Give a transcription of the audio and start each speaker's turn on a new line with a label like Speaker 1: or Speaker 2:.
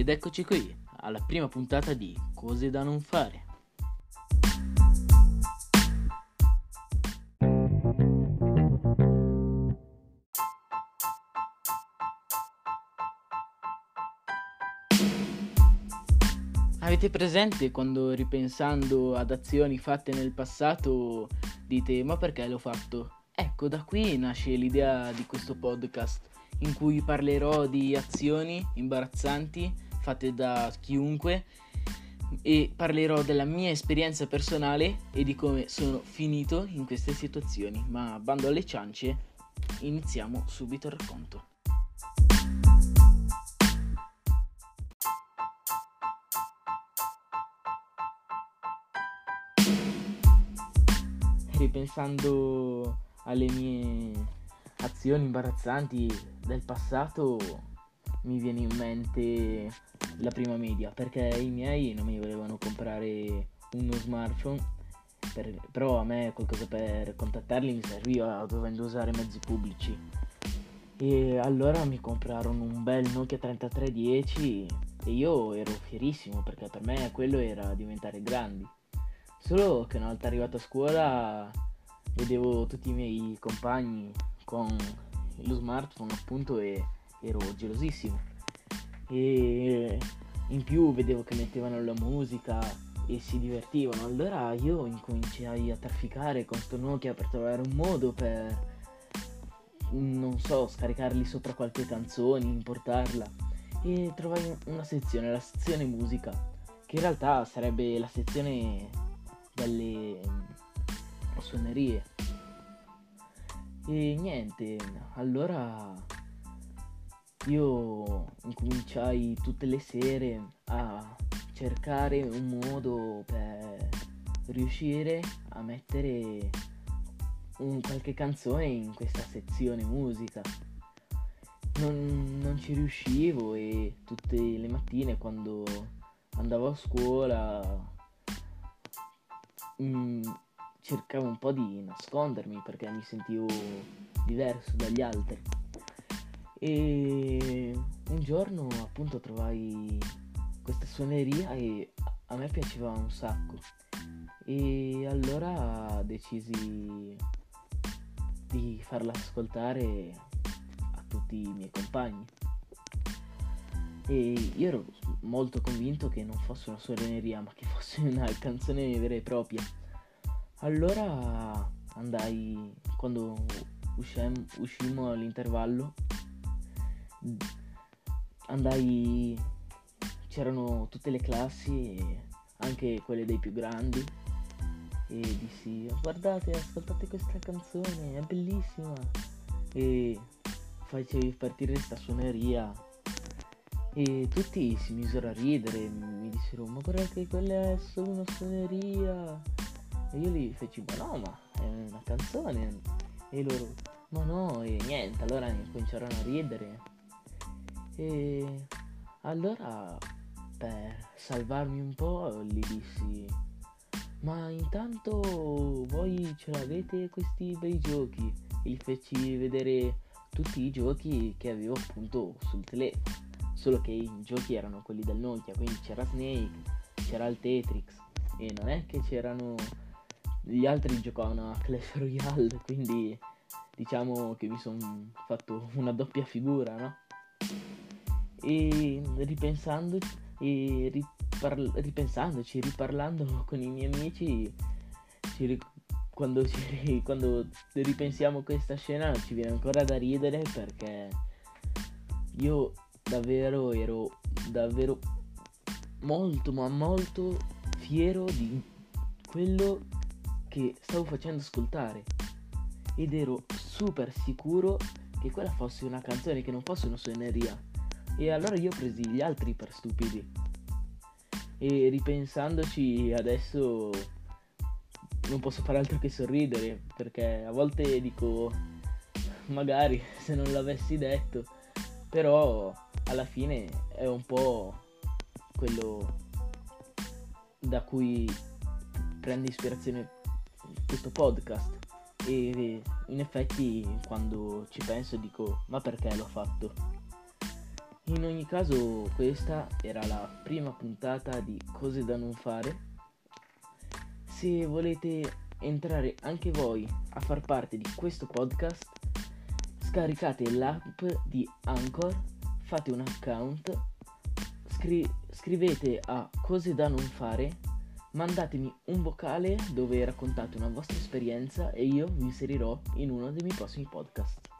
Speaker 1: ed eccoci qui alla prima puntata di Cose da non fare. Avete presente quando ripensando ad azioni fatte nel passato dite ma perché l'ho fatto? Ecco, da qui nasce l'idea di questo podcast in cui parlerò di azioni imbarazzanti fatte da chiunque e parlerò della mia esperienza personale e di come sono finito in queste situazioni. Ma bando alle ciance, iniziamo subito il racconto. Ripensando alle mie azioni imbarazzanti del passato mi viene in mente la prima media perché i miei non mi volevano comprare uno smartphone per, però a me qualcosa per contattarli mi serviva dovendo usare mezzi pubblici. E allora mi comprarono un bel Nokia 3310 e io ero fierissimo perché per me quello era diventare grandi. Solo che una volta arrivato a scuola vedevo tutti i miei compagni con lo smartphone appunto e ero gelosissimo. E in più vedevo che mettevano la musica e si divertivano. Allora io incominciai a trafficare con sto Nokia per trovare un modo per non so scaricarli sopra qualche canzone importarla. E trovai una sezione la sezione musica che in realtà sarebbe la sezione delle suonerie. E niente, allora io incominciai tutte le sere a cercare un modo per riuscire a mettere un, qualche canzone in questa sezione musica. Non, non ci riuscivo e tutte le mattine quando andavo a scuola mh, mm, cercavo un po' di nascondermi perché mi sentivo diverso dagli altri. E un giorno appunto trovai questa suoneria e a me piaceva un sacco. E allora decisi di farla ascoltare a tutti i miei compagni. E io ero molto convinto che non fosse una suoneria, ma che fosse una canzone vera e propria. Allora andai, quando uscem, uscimmo all'intervallo, andai, c'erano tutte le classi, anche quelle dei più grandi, e dissi guardate, ascoltate questa canzone, è bellissima. E facevi partire questa suoneria e tutti si misero a ridere, mi dissero ma guarda che quella è solo una suoneria e io gli feci, ma no, ma è una canzone. E loro, ma no, e niente, allora cominciarono a ridere. E allora, per salvarmi un po', gli dissi, ma intanto voi ce l'avete questi bei giochi? E gli feci vedere tutti i giochi che avevo appunto sul telefono. Solo che i giochi erano quelli del Nokia, quindi c'era Snake, c'era il Tetrix e non è che c'erano gli altri giocavano a Clash Royale, quindi diciamo che mi sono fatto una doppia figura, no? E ripensandoci, e riparla- ripensandoci, riparlando con i miei amici, ric- quando, ci, quando ripensiamo questa scena ci viene ancora da ridere perché io davvero ero davvero molto ma molto fiero di quello che stavo facendo ascoltare. Ed ero super sicuro che quella fosse una canzone che non fosse una suoneria e allora io ho presi gli altri per stupidi. E ripensandoci adesso non posso fare altro che sorridere perché a volte dico magari se non l'avessi detto. Però alla fine è un po' quello da cui prende ispirazione questo podcast. E in effetti quando ci penso dico ma perché l'ho fatto? In ogni caso, questa era la prima puntata di Cose da non fare. Se volete entrare anche voi a far parte di questo podcast, scaricate l'app di Anchor, fate un account, scri- scrivete a Cose da non fare, mandatemi un vocale dove raccontate una vostra esperienza e io vi inserirò in uno dei miei prossimi podcast.